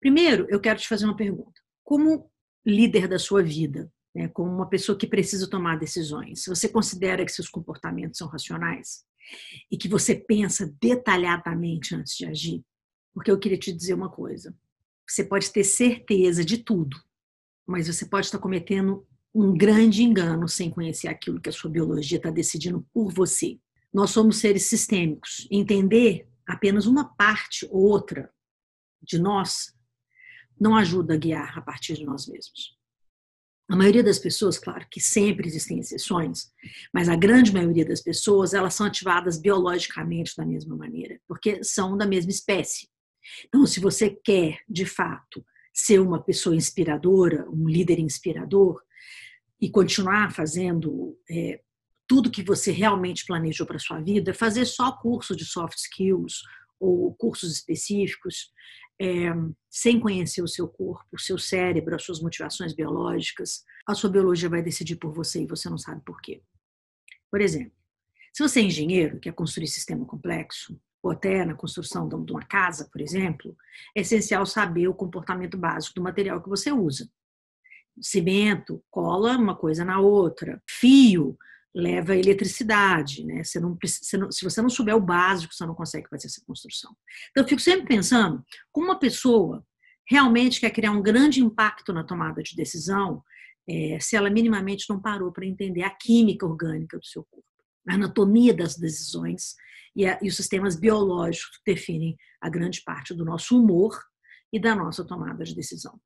Primeiro, eu quero te fazer uma pergunta. Como líder da sua vida, né, como uma pessoa que precisa tomar decisões, você considera que seus comportamentos são racionais e que você pensa detalhadamente antes de agir? Porque eu queria te dizer uma coisa. Você pode ter certeza de tudo, mas você pode estar cometendo um grande engano sem conhecer aquilo que a sua biologia está decidindo por você. Nós somos seres sistêmicos. Entender apenas uma parte ou outra de nós não ajuda a guiar a partir de nós mesmos. A maioria das pessoas, claro que sempre existem exceções, mas a grande maioria das pessoas, elas são ativadas biologicamente da mesma maneira, porque são da mesma espécie. Então, se você quer, de fato, ser uma pessoa inspiradora, um líder inspirador, e continuar fazendo é, tudo que você realmente planejou para sua vida, fazer só curso de soft skills ou cursos específicos, é, sem conhecer o seu corpo, o seu cérebro, as suas motivações biológicas, a sua biologia vai decidir por você e você não sabe por quê. Por exemplo, se você é engenheiro, quer construir sistema complexo, ou até na construção de uma casa, por exemplo, é essencial saber o comportamento básico do material que você usa. Cimento cola uma coisa na outra, fio leva eletricidade, né? Você não, você não, se você não souber o básico, você não consegue fazer essa construção. Então, eu fico sempre pensando, como uma pessoa realmente quer criar um grande impacto na tomada de decisão, é, se ela minimamente não parou para entender a química orgânica do seu corpo, a anatomia das decisões e, a, e os sistemas biológicos que definem a grande parte do nosso humor e da nossa tomada de decisão.